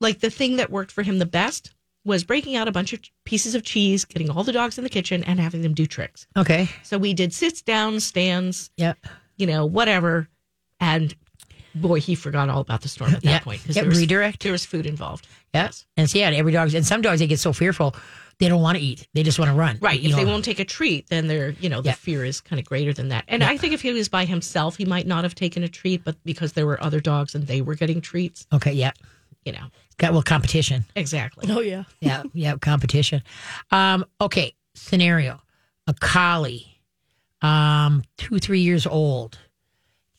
Speaker 3: like, the thing that worked for him the best was breaking out a bunch of pieces of cheese, getting all the dogs in the kitchen, and having them do tricks.
Speaker 1: Okay.
Speaker 3: So we did sits down, stands,
Speaker 1: Yeah.
Speaker 3: you know, whatever. And boy, he forgot all about the storm at that
Speaker 1: Yeah.
Speaker 3: point. 'cause
Speaker 1: Yeah,
Speaker 3: there was-
Speaker 1: redirect.
Speaker 3: There was food involved.
Speaker 1: Yes. And so, yeah, every dog, and some dogs, they get so fearful, they don't want to eat. They just want to run.
Speaker 3: Right. If they won't take a treat, then they're, you know, the
Speaker 1: Yeah.
Speaker 3: fear is kind of greater than that. And I think if he was by himself, he might not have taken a treat, but because there were other dogs and they were getting treats,
Speaker 1: Okay. Yeah.
Speaker 3: you know,
Speaker 1: Got well competition.
Speaker 3: exactly.
Speaker 2: Oh yeah.
Speaker 1: Yeah. yeah. Competition. Um, okay. Scenario a collie, um, two, three years old.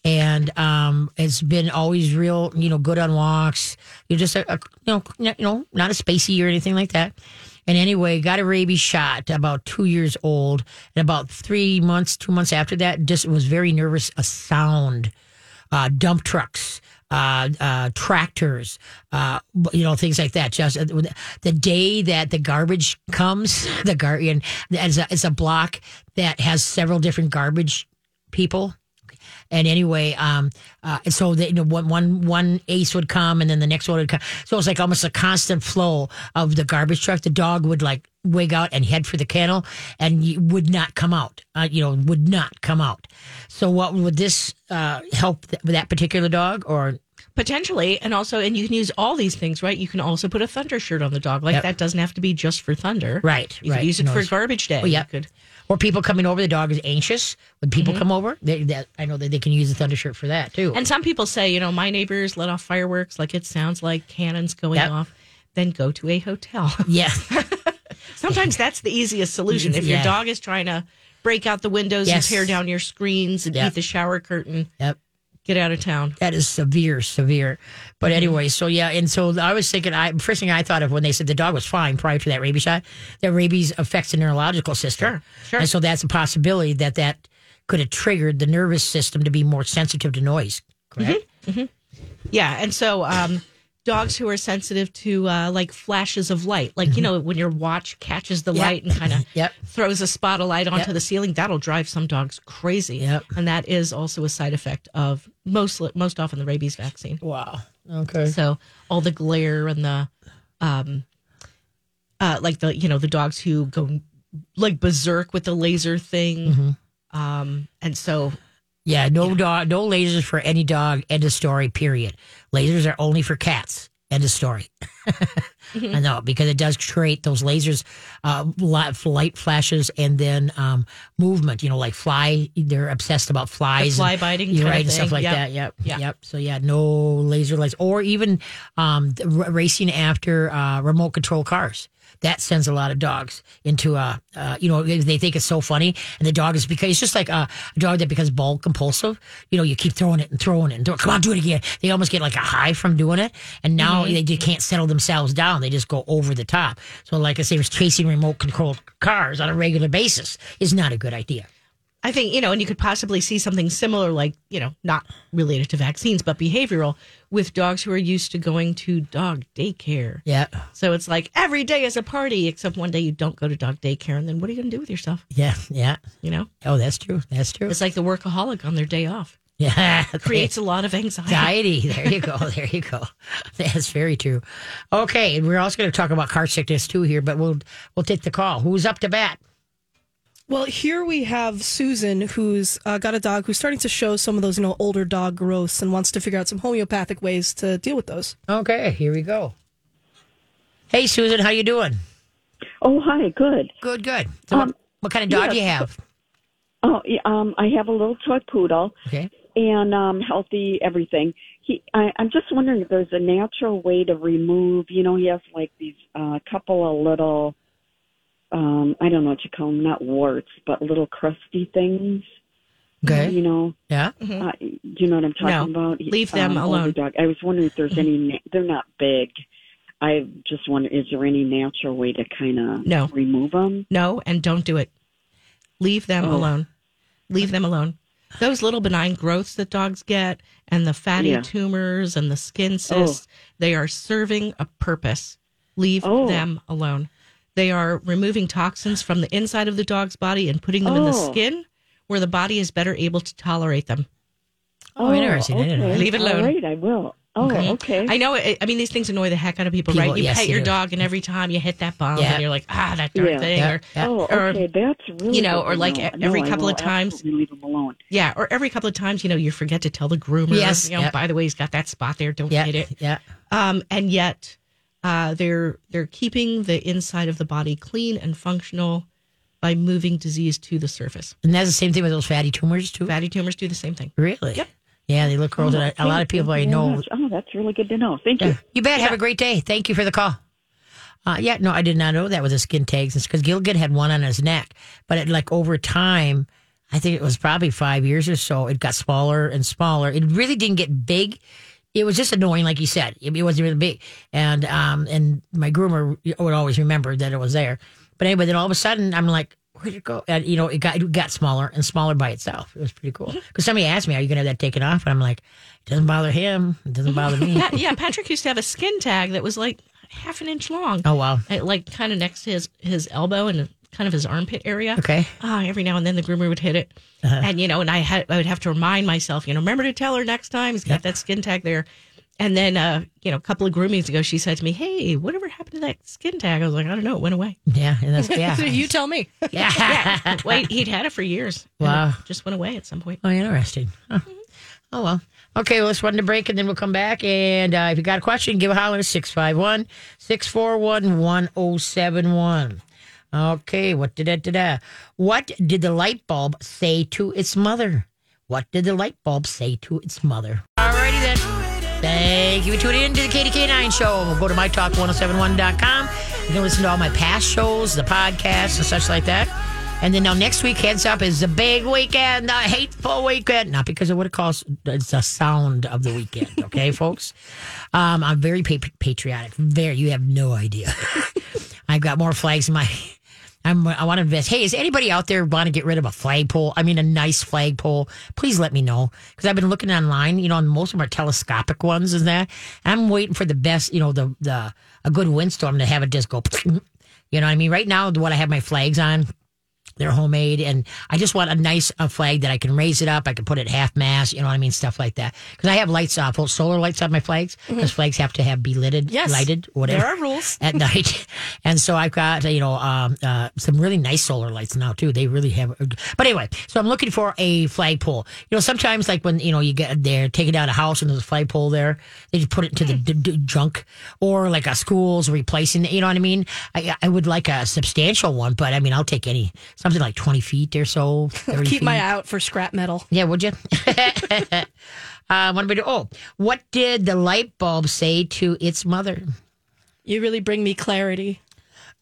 Speaker 1: And um, it's been always real, you know, good on walks. You're just a, a you know, you know, not a spacey or anything like that. And anyway, got a rabies shot about two years old, and about three months, two months after that, just was very nervous. A sound, uh, dump trucks, uh, uh, tractors, uh, you know, things like that. Just uh, the day that the garbage comes, the guardian as a, a block that has several different garbage people. And anyway, um, uh, and so that you know, one, one, one ace would come, and then the next one would come. So it was like almost a constant flow of the garbage truck. The dog would like wig out and head for the kennel, and you would not come out. Uh, you know, would not come out. So, what would this uh, help th- that particular dog, or
Speaker 3: Potentially, and also, and you can use all these things, right? You can also put a thunder shirt on the dog. Like
Speaker 1: Yep.
Speaker 3: that doesn't have to be just for thunder,
Speaker 1: Right,
Speaker 3: You
Speaker 1: right.
Speaker 3: could use it
Speaker 1: No,
Speaker 3: for garbage day.
Speaker 1: Well, yeah.
Speaker 3: You could,
Speaker 1: or people coming over? The dog is anxious when people mm-hmm. come over. They, that I know that they can use the thunder shirt for that too.
Speaker 3: and some people say, you know, my neighbors let off fireworks, like it sounds like cannons going
Speaker 1: Yep.
Speaker 3: off. Then go to a hotel.
Speaker 1: yeah,
Speaker 3: Sometimes that's the easiest solution. If
Speaker 1: Yeah.
Speaker 3: your dog is trying to break out the windows
Speaker 1: Yes.
Speaker 3: and tear down your screens and
Speaker 1: Yep.
Speaker 3: eat the shower curtain,
Speaker 1: yep.
Speaker 3: Get out of town.
Speaker 1: That is severe, severe. But
Speaker 3: Mm-hmm.
Speaker 1: anyway, so yeah, and so I was thinking, I first thing I thought of when they said the dog was fine prior to that rabies shot, that rabies affects the neurological system.
Speaker 3: Sure, sure.
Speaker 1: And so that's a possibility that that could have triggered the nervous system to be more sensitive to noise. Correct.
Speaker 3: Mm-hmm. Yeah, and so um, dogs who are sensitive to uh, like flashes of light, like you know when your watch catches the
Speaker 1: Yep.
Speaker 3: light and kind of
Speaker 1: Yep.
Speaker 3: throws a spot of light onto
Speaker 1: Yep.
Speaker 3: the ceiling, that'll drive some dogs crazy.
Speaker 1: Yep.
Speaker 3: and that is also a side effect of most most often the rabies vaccine.
Speaker 1: Wow. Okay.
Speaker 3: So all the glare and the, um, uh, like the you know the dogs who go like berserk with the laser thing,
Speaker 1: Mm-hmm.
Speaker 3: um, and so
Speaker 1: Yeah, no dog, no lasers for any dog. End of story. Period. Lasers are only for cats. End of story. I know because it does create those lasers, uh, light, light flashes, and then um, movement. You know, like fly. They're obsessed about flies,
Speaker 3: fly
Speaker 1: and-
Speaker 3: biting
Speaker 1: You're
Speaker 3: kind of
Speaker 1: right, and stuff like
Speaker 3: Yep.
Speaker 1: that. Yep,
Speaker 3: Yeah.
Speaker 1: yep. So yeah, no laser lights, or even um, r- racing after uh, remote control cars. That sends a lot of dogs into a, uh, you know, they think it's so funny, and the dog is because it's just like a, a dog that becomes ball compulsive. You know, you keep throwing it and throwing it and throwing, come on, do it again. They almost get like a high from doing it, and now they just can't settle themselves down. They just go over the top. So, like I say, was chasing remote controlled cars on a regular basis is not a good idea.
Speaker 3: I think, you know, and you could possibly see something similar, like, you know, not related to vaccines, but behavioral with dogs who are used to going to dog daycare.
Speaker 1: Yeah,
Speaker 3: So it's like every day is a party, except one day you don't go to dog daycare. And then what are you going to do with yourself?
Speaker 1: yeah, yeah.
Speaker 3: You know,
Speaker 1: Oh, that's true. That's true.
Speaker 3: it's like the workaholic on their day off.
Speaker 1: Yeah,
Speaker 3: Creates a lot of anxiety.
Speaker 1: anxiety. There you go. There you go. That's very true. Okay, and we're also going to talk about car sickness too here, but we'll we'll take the call. Who's up to bat?
Speaker 2: Well, here we have Susan, who's uh, got a dog who's starting to show some of those, you know, older dog growths and wants to figure out some homeopathic ways to deal with those.
Speaker 1: Okay, here we go. Hey, Susan, how you doing?
Speaker 6: Oh, hi. Good.
Speaker 1: Good, good. So what,
Speaker 6: Um,
Speaker 1: what kind of dog
Speaker 6: yeah,
Speaker 1: do you have?
Speaker 6: Oh, um, I have a little toy poodle
Speaker 1: Okay.
Speaker 6: and um, healthy everything. He, I, I'm just wondering if there's a natural way to remove. You know, he has like these uh, couple of little, um, I don't know what you call them, not warts, but little crusty things.
Speaker 1: Okay.
Speaker 6: You know,
Speaker 1: Yeah.
Speaker 6: uh, do you know what I'm talking
Speaker 3: No,
Speaker 6: about?
Speaker 3: Leave them
Speaker 6: um,
Speaker 3: alone.
Speaker 6: Dog. I was wondering if there's any. Na- they're not big. I just wonder, is there any natural way to kind of
Speaker 3: No.
Speaker 6: remove them?
Speaker 3: No, and don't do it. Leave them
Speaker 6: Oh.
Speaker 3: alone. Leave them alone. Those little benign growths that dogs get and the fatty
Speaker 6: Yeah.
Speaker 3: tumors and the skin cysts, they are serving a purpose. Leave
Speaker 6: Oh.
Speaker 3: them alone. They are removing toxins from the inside of the dog's body and putting them in the
Speaker 6: Oh.
Speaker 3: skin where the body is better able to tolerate them.
Speaker 1: Oh, interesting. I didn't know
Speaker 6: okay.
Speaker 3: Leave it alone.
Speaker 6: All right, I will. Oh, okay.
Speaker 3: I know. I mean, these things annoy the heck out of people,
Speaker 1: People,
Speaker 3: right? You
Speaker 1: yes,
Speaker 3: pet
Speaker 1: they
Speaker 3: your
Speaker 1: do.
Speaker 3: dog, and every time you hit that bump,
Speaker 1: Yeah.
Speaker 3: and you're like, ah, that darn
Speaker 6: Yeah.
Speaker 3: thing.
Speaker 1: Yeah,
Speaker 3: Or,
Speaker 1: yeah.
Speaker 6: Oh,
Speaker 3: or,
Speaker 6: okay. That's really
Speaker 3: you know, or like
Speaker 6: know.
Speaker 3: every
Speaker 6: No,
Speaker 3: couple of times-
Speaker 6: absolutely leave them alone.
Speaker 3: yeah, or every couple of times, you know, you forget to tell the groomer,
Speaker 1: Yes,
Speaker 3: you know,
Speaker 1: yep.
Speaker 3: by the way, he's got that spot there. Don't
Speaker 1: Yeah,
Speaker 3: hit it.
Speaker 1: yeah.
Speaker 3: Um, and yet, uh, they're they're keeping the inside of the body clean and functional by moving disease to the surface.
Speaker 1: And that's the same thing with those fatty tumors too.
Speaker 3: Fatty tumors do the same thing.
Speaker 1: Really?
Speaker 3: Yep.
Speaker 1: Yeah, they look gross.
Speaker 6: Oh,
Speaker 1: a lot of people I know.
Speaker 6: much. Oh, that's really good to know. Thank
Speaker 1: Yeah.
Speaker 6: you.
Speaker 1: You bet. Have a great day. Thank you for the call. Uh, yeah, no, I did not know that with the skin tags. It's because Gilligan had one on his neck, but it, like over time, I think it was probably five years or so, it got smaller and smaller. It really didn't get big. It was just annoying, like you said. It, it wasn't really big, and um, and my groomer would always remember that it was there. But anyway, then all of a sudden, I'm like, where'd it go? And you know, it got it got smaller and smaller by itself. It was pretty cool. Because somebody asked me, "Are you going to have that taken off?" And I'm like, it doesn't bother him. It doesn't bother me.
Speaker 3: Pat, yeah, Patrick used to have a skin tag that was like half an inch long.
Speaker 1: oh wow.
Speaker 3: Uh, like kind of next to his his elbow and kind of his armpit area.
Speaker 1: Okay.
Speaker 3: Ah, every now and then the groomer would hit it, and you know, and I had I would have to remind myself, you know, remember to tell her next time he's got that skin tag there. And then, uh, you know, a couple of groomings ago, she said to me, "Hey, whatever happened to that skin tag?" I was like, "I don't know, it went away."
Speaker 1: Yeah, and that's yeah.
Speaker 2: you tell me.
Speaker 1: yeah.
Speaker 3: Yeah, wait, he'd had it for years.
Speaker 1: Wow.
Speaker 3: just went away at some point.
Speaker 1: Oh, interesting. Huh. Oh, well. Okay, well, let's run the break and then we'll come back. And uh, if you got a question, give a holler 651 641 1071. Okay, what did did that? What did the light bulb say to its mother? What did the light bulb say to its mother? Alrighty then. Thank you for tuning in to the Katie K9 show. Go to mytalk1071.com. You can listen to all my past shows, the podcasts, and such like that. And then now next week, heads up, is the big weekend, the hateful weekend. Not because of what it calls, it's the sound of the weekend, okay, folks? Um, I'm very pa- patriotic. Very, you have no idea. I've got more flags in my. I'm, I want to invest. Hey, is anybody out there want to get rid of a flagpole? I mean, a nice flagpole. Please let me know because I've been looking online. You know, most of them are telescopic ones, and that. I'm waiting for the best. You know, the the a good windstorm to have it just go. You know what I mean? Right now, what I have my flags on, they're homemade, and I just want a nice uh, flag that I can raise it up. I can put it half mast. You know what I mean? Stuff like that. Because I have lights off, solar lights on my flags. Because flags have to have be lighted,
Speaker 2: Yes.
Speaker 1: lighted, whatever
Speaker 2: There are rules.
Speaker 1: at night. And so I've got, you know, um, uh, some really nice solar lights now too. They really have, but anyway, so I'm looking for a flagpole. You know, sometimes like when, you know, you get there, taking down a house and there's a flagpole there, they just put it into the d- d- junk or like a school's replacing it. You know what I mean? I, I would like a substantial one, but I mean, I'll take any, something like 20 feet or so. 30
Speaker 2: Keep my eye out for scrap metal.
Speaker 1: Yeah, would you? uh, what about, oh, what did the light bulb say to its mother?
Speaker 2: You really bring me clarity.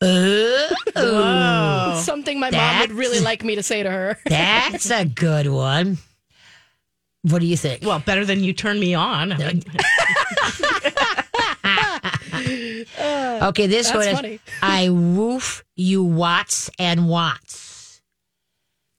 Speaker 1: Uh,
Speaker 2: Something my mom would really like me to say to her.
Speaker 1: That's a good one. What do you think?
Speaker 3: Well, better than you turn me on. I mean,
Speaker 1: okay, this one is
Speaker 2: funny.
Speaker 1: I woof you watts and watts.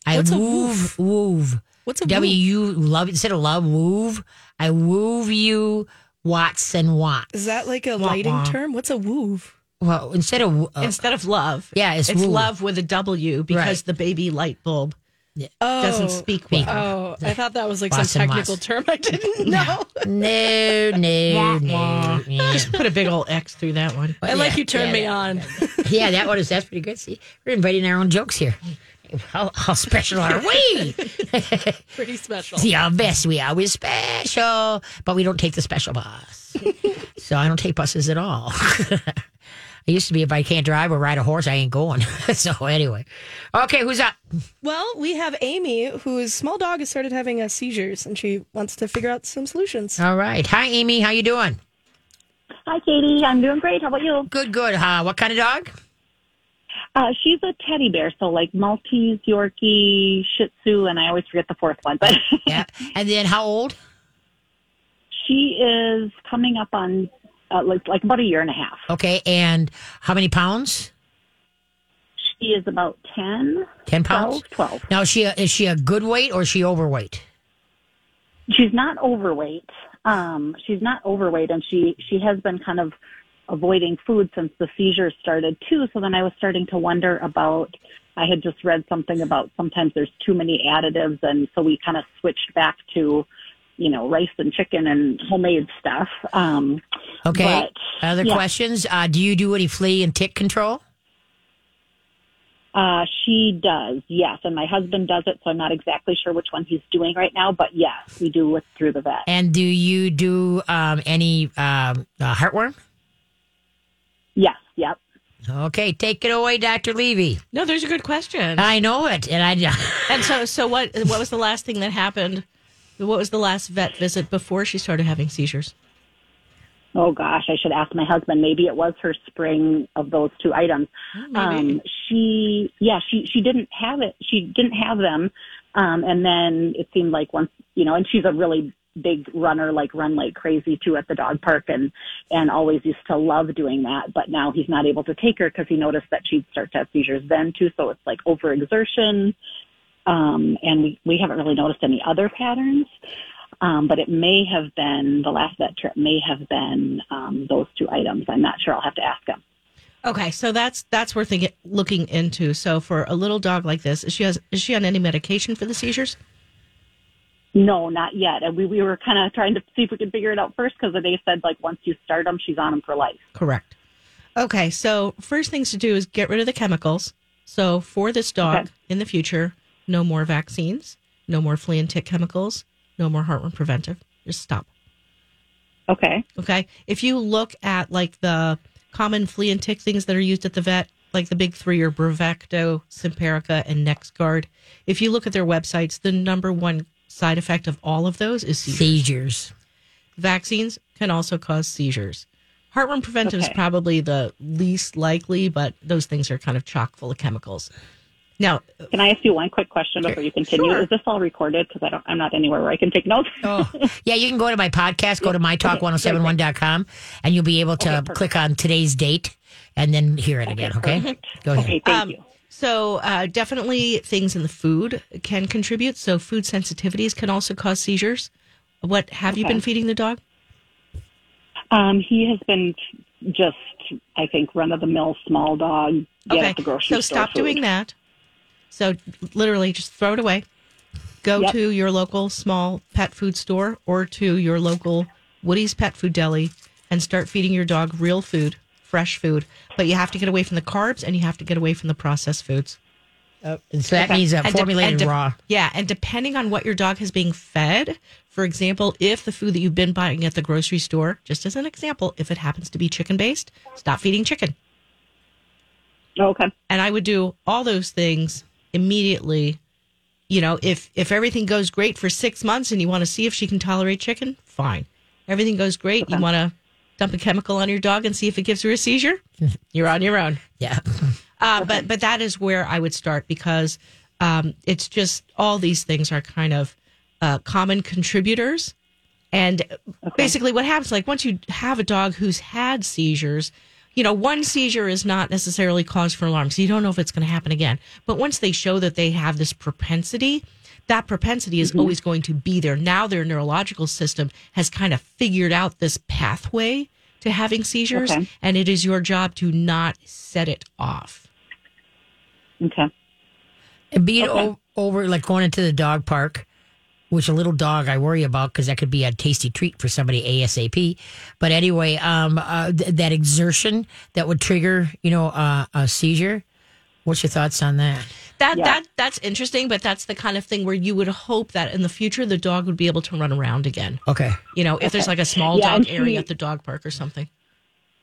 Speaker 1: I
Speaker 2: What's a
Speaker 1: woof woof.
Speaker 2: What's a
Speaker 1: W
Speaker 2: woof?
Speaker 1: U love instead of love woof. I woof you watts and watts.
Speaker 2: Is that like a lighting term? What's a woov?
Speaker 1: Well, instead of uh,
Speaker 3: instead of love,
Speaker 1: Yeah, it's
Speaker 3: it's love with a W because
Speaker 1: Right.
Speaker 3: the baby light bulb
Speaker 2: Oh,
Speaker 3: doesn't speak well.
Speaker 2: Oh, I thought that was like
Speaker 1: Boss
Speaker 2: some technical
Speaker 1: Moss.
Speaker 2: term I didn't know.
Speaker 1: no, no, no. Yeah.
Speaker 3: Just put a big old X through that one.
Speaker 2: I like you turned
Speaker 1: yeah,
Speaker 2: me
Speaker 1: yeah.
Speaker 2: on.
Speaker 1: Yeah, that one is that's pretty good. See, we're inviting our own jokes here. How, how special are we?
Speaker 2: Pretty special.
Speaker 1: The our best. We always special, but we don't take the special bus. so I don't take buses at all. I used to be if I can't drive or ride a horse, I ain't going. so anyway, okay, who's up?
Speaker 2: Well, we have Amy, whose small dog has started having uh, seizures, and she wants to figure out some solutions.
Speaker 1: All right, hi Amy, how you doing?
Speaker 7: Hi, Katie. I'm doing great. How about you?
Speaker 1: Good, good. Uh, what kind of dog?
Speaker 7: Uh, she's a teddy bear, so like Maltese, Yorkie, Shih Tzu, and I always forget the fourth one. But
Speaker 1: Yeah, and then how old?
Speaker 7: she is coming up on uh, like like about a year and a half.
Speaker 1: Okay, and how many pounds?
Speaker 7: She is about 10,
Speaker 1: Ten pounds.
Speaker 7: 12, 12.
Speaker 1: Now, is she a, is she a good weight or is she overweight?
Speaker 7: She's not overweight. Um, she's not overweight, and she she has been kind of avoiding food since the seizures started too. So then I was starting to wonder about, I had just read something about sometimes there's too many additives. And so we kind of switched back to, you know, rice and chicken and homemade stuff. Um,
Speaker 1: Okay.
Speaker 7: but,
Speaker 1: Other
Speaker 7: yeah.
Speaker 1: questions? Uh, do you do any flea and tick control?
Speaker 7: Uh, she does, yes. And my husband does it, so I'm not exactly sure which one he's doing right now, but yes, we do it through the vet.
Speaker 1: And do you do um, any um, uh, heartworm?
Speaker 7: Yes, yep.
Speaker 1: Okay, take it away, Dr. Levy.
Speaker 3: No, there's a good question.
Speaker 1: I know it. And I
Speaker 3: and so, so what? What was the last thing that happened? What was the last vet visit before she started having seizures?
Speaker 7: Oh gosh, I should ask my husband. Maybe it was her spring of those two items. Um, she, yeah, she she didn't have it. She didn't have them, um, and then it seemed like once you know, and she's a really big runner, like run like crazy too at the dog park, and and always used to love doing that. But now he's not able to take her because he noticed that she'd start to have seizures then too. So it's like overexertion, um, and we we haven't really noticed any other patterns. Um, but it may have been the last vet trip may have been um, those two items. I'm not sure. I'll have to ask him.
Speaker 3: Okay, so that's that's worth looking into. So for a little dog like this, is she has is she on any medication for the seizures?
Speaker 7: No, not yet. And we, we were kind of trying to see if we could figure it out first because they said like once you start them, she's on them for life.
Speaker 3: Correct. Okay, so first things to do is get rid of the chemicals. So for this dog
Speaker 7: Okay.
Speaker 3: in the future, no more vaccines, no more flea and tick chemicals, no more heartworm preventive. Just stop.
Speaker 7: Okay.
Speaker 3: Okay. If you look at like the common flea and tick things that are used at the vet, like the big three are Bravecto, Simparica, and NexGard. If you look at their websites, the number one side effect of all of those is seizures.
Speaker 1: seizures.
Speaker 3: Vaccines can also cause seizures. Heartworm preventive is probably the least likely, but those things are kind of chock full of chemicals. Now,
Speaker 7: Can I ask you one quick question before you continue?
Speaker 3: Sure.
Speaker 7: Is this all recorded? Because I don't, I'm not anywhere where I can take notes.
Speaker 1: Oh, yeah, you can go to my podcast, go to mytalk1071.com, and you'll be able to click on today's date and then hear it again, okay? Go ahead.
Speaker 7: Okay, thank
Speaker 3: Um,
Speaker 7: you.
Speaker 3: So, uh, definitely things in the food can contribute. So, food sensitivities can also cause seizures. What have you been feeding the dog?
Speaker 7: Um, he has been just, I think, run of the mill small dog. Get at the grocery
Speaker 3: so stop
Speaker 7: food.
Speaker 3: doing that. So, literally, just throw it away. Go
Speaker 7: Yep.
Speaker 3: to your local small pet food store or to your local Woody's Pet Food Deli and start feeding your dog real food, fresh food. But you have to get away from the carbs and you have to get away from the processed foods.
Speaker 1: And so that means uh,
Speaker 3: And de-
Speaker 1: formulated
Speaker 3: and de-
Speaker 1: raw.
Speaker 3: Yeah, and depending on what your dog has being fed, for example, if the food that you've been buying at the grocery store, just as an example, if it happens to be chicken based, stop feeding chicken.
Speaker 7: Okay.
Speaker 3: And I would do all those things immediately. You know, if if everything goes great for six months and you want to see if she can tolerate chicken, fine. Everything goes great. You want to dump a chemical on your dog and see if it gives her a seizure. You're on your own.
Speaker 1: Yeah.
Speaker 3: Uh, But but that is where I would start because um, it's just all these things are kind of uh, common contributors, and basically what happens like once you have a dog who's had seizures. You know, one seizure is not necessarily cause for alarm, so you don't know if it's going to happen again. But once they show that they have this propensity, that propensity is always going to be there. Now their neurological system has kind of figured out this pathway to having seizures,
Speaker 7: Okay.
Speaker 3: and it is your job to not set it off.
Speaker 7: Okay.
Speaker 1: And being
Speaker 7: Okay.
Speaker 1: o- over, like going into the dog park, which a little dog I worry about because that could be a tasty treat for somebody ASAP. But anyway, um, uh, th- that exertion that would trigger, you know, uh, a seizure. What's your thoughts on that?
Speaker 3: That
Speaker 7: Yeah.
Speaker 3: that that's interesting, but that's the kind of thing where you would hope that in the future the dog would be able to run around again.
Speaker 1: Okay.
Speaker 3: You know, if there's like a small
Speaker 7: Yeah,
Speaker 3: dog
Speaker 7: and
Speaker 3: area
Speaker 7: she-
Speaker 3: at the dog park or something.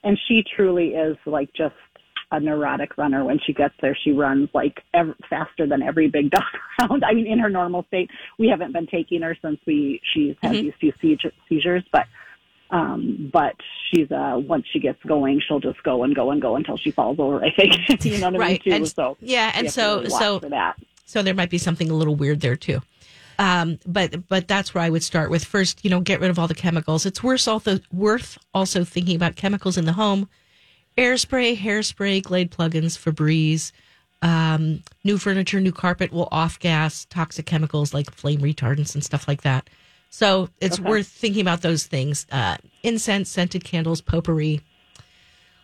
Speaker 7: And she truly is like just a neurotic runner. When she gets there, she runs like ev- faster than every big dog around. I mean, in her normal state, we haven't been taking her since we she's had mm-hmm. these few seizures, but. Um, but she's uh once she gets going, she'll just go and go and go until she falls over. I think you know what I mean too.
Speaker 3: And-
Speaker 7: so
Speaker 3: yeah, and so
Speaker 7: really
Speaker 3: so so there might be something a little weird there too. Um, but but that's where I would start with first. You know, get rid of all the chemicals. It's worth also worth also thinking about chemicals in the home: air spray, hairspray, Glade plugins, Febreze. Um, new furniture, new carpet will off gas toxic chemicals like flame retardants and stuff like that. So it's worth thinking about those things. Uh, incense, scented candles, potpourri.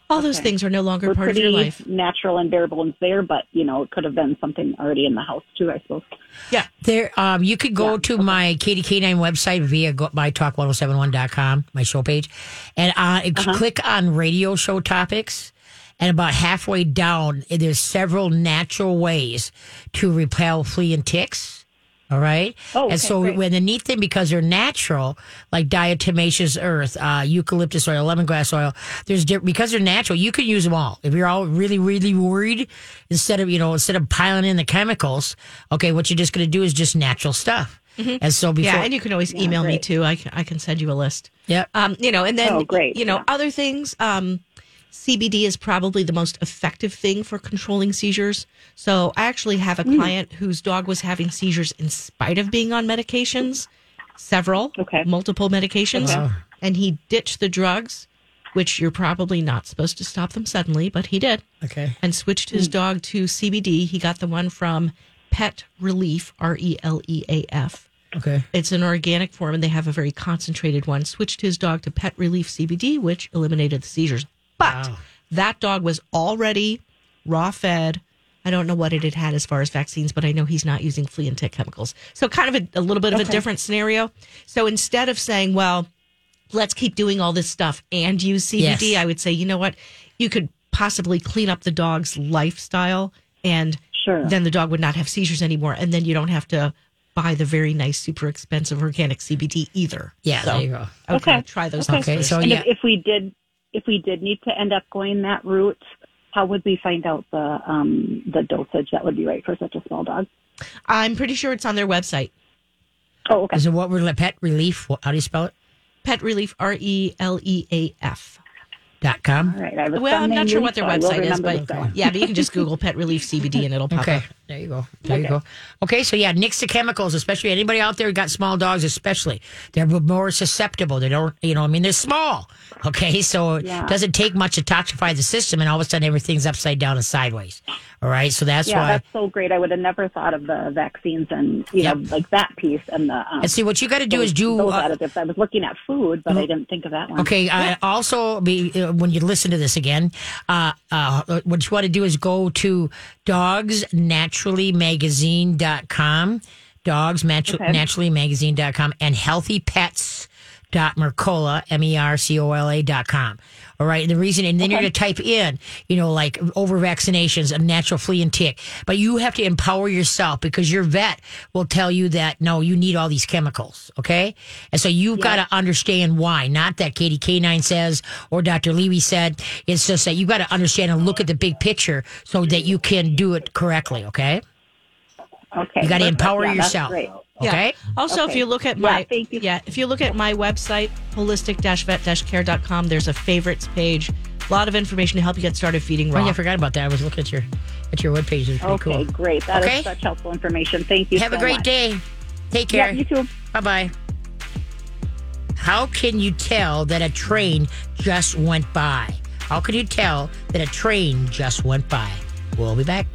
Speaker 3: All those things are no longer
Speaker 7: We're
Speaker 3: part of your life.
Speaker 7: natural and bare bones there, but you know, it could have been something already in the house too, I suppose.
Speaker 3: Yeah.
Speaker 1: There, um, you could go to my Katie K9 website via go- mytalk1071.com, my show page, and uh, it- click on radio show topics. And about halfway down, there's several natural ways to repel flea and ticks. All right.
Speaker 7: Oh, okay,
Speaker 1: and so
Speaker 7: great.
Speaker 1: when the neat thing, because they're natural, like diatomaceous earth, uh, eucalyptus oil, lemongrass oil, there's di- because they're natural, you can use them all. If you're all really, really worried, instead of, you know, instead of piling in the chemicals, okay, what you're just going to do is just natural stuff. And so before,
Speaker 3: Yeah, and you can always email me too. I can, I can send you a list.
Speaker 1: Yeah.
Speaker 3: Um, you know, and then
Speaker 7: Oh, great,
Speaker 3: you know
Speaker 7: yeah.
Speaker 3: other things. Um, CBD is probably the most effective thing for controlling seizures. So I actually have a
Speaker 7: Hmm.
Speaker 3: client whose dog was having seizures in spite of being on medications, several,
Speaker 7: Okay.
Speaker 3: multiple medications, and he ditched the drugs, which you're probably not supposed to stop them suddenly, but he did
Speaker 1: okay.
Speaker 3: and switched his dog to CBD. He got the one from Pet Releaf, R E L E A F.
Speaker 1: Okay.
Speaker 3: It's an organic form, and they have a very concentrated one. Switched his dog to Pet Releaf CBD, which eliminated the seizures. But that dog was already raw fed. I don't know what it had had as far as vaccines, but I know he's not using flea and tick chemicals. So, kind of a, a little bit of a different scenario. So, instead of saying, well, let's keep doing all this stuff and use CBD,
Speaker 1: Yes.
Speaker 3: I would say, you know what? You could possibly clean up the dog's lifestyle and
Speaker 7: Sure.
Speaker 3: then the dog would not have seizures anymore. And then you don't have to buy the very nice, super expensive organic CBD either.
Speaker 1: Yeah,
Speaker 3: So
Speaker 1: there you go.
Speaker 3: I
Speaker 7: Okay.
Speaker 3: kinda try those
Speaker 1: Okay, so
Speaker 7: and
Speaker 1: yeah,
Speaker 7: if, if we did, if we did need to end up going that route, how would we find out the um, the dosage that would be right for such a small dog?
Speaker 3: I'm pretty sure it's on their website.
Speaker 7: Oh, okay.
Speaker 1: is it what we're Pet Releaf? How do you spell it?
Speaker 3: Pet Releaf, R E L E A F.
Speaker 1: Dot com.
Speaker 7: All right. I have a
Speaker 3: Well, I'm not sure what their
Speaker 7: so
Speaker 3: website is, but
Speaker 7: this
Speaker 3: yeah, but you can just Google Pet Releaf CBD and it'll pop
Speaker 1: Okay,
Speaker 3: up.
Speaker 1: there you go. There you go. Okay, so yeah, nix to chemicals, especially anybody out there who got small dogs, especially they're more susceptible. They don't, you know, I mean, they're small. Okay, so
Speaker 7: Yeah.
Speaker 1: it doesn't take much to toxify the system, and all of a sudden everything's upside down and sideways. All right, so that's
Speaker 7: Yeah,
Speaker 1: why.
Speaker 7: that's so great. I would have never thought of the vaccines and you know like that piece and the um,
Speaker 1: and see, what you got to do is do.
Speaker 7: those
Speaker 1: uh,
Speaker 7: additives. I was looking at food, but I didn't think of that one.
Speaker 1: Okay. I also be uh, when you listen to this again, uh, uh, what you want to do is go to dogsnaturallymagazine.com, dogs
Speaker 7: Okay.
Speaker 1: naturallymagazine.com, and Mercola, M E R C O L A dot com. All right. And the reason, and then you're going to type in, you know, like over vaccinations, a natural flea and tick. But you have to empower yourself because your vet will tell you that, no, you need all these chemicals. Okay. And so you've got to understand why. Not that Katie K9 says or Dr. Levy said. It's just that you've got to understand and look at the big picture so that you can do it correctly. Okay.
Speaker 7: Okay,
Speaker 1: You got to empower
Speaker 7: Yeah,
Speaker 1: yourself.
Speaker 7: Great.
Speaker 1: Okay.
Speaker 3: Yeah. Also, if you look at
Speaker 7: Yeah,
Speaker 3: my
Speaker 7: thank you.
Speaker 3: yeah, if you look at my website, holistic-vet-care.com, there's a favorites page. A lot of information to help you get started feeding
Speaker 1: Oh, yeah, I forgot about that. I was looking at your at your webpage. It's pretty
Speaker 7: Okay,
Speaker 1: cool.
Speaker 7: great. That is
Speaker 1: Okay.
Speaker 7: such helpful information. Thank you.
Speaker 1: Have a great
Speaker 7: much.
Speaker 1: day. Take
Speaker 7: Yeah,
Speaker 1: care.
Speaker 7: you too.
Speaker 1: Bye bye. How can you tell that a train just went by? How can you tell that a train just went by? We'll be back.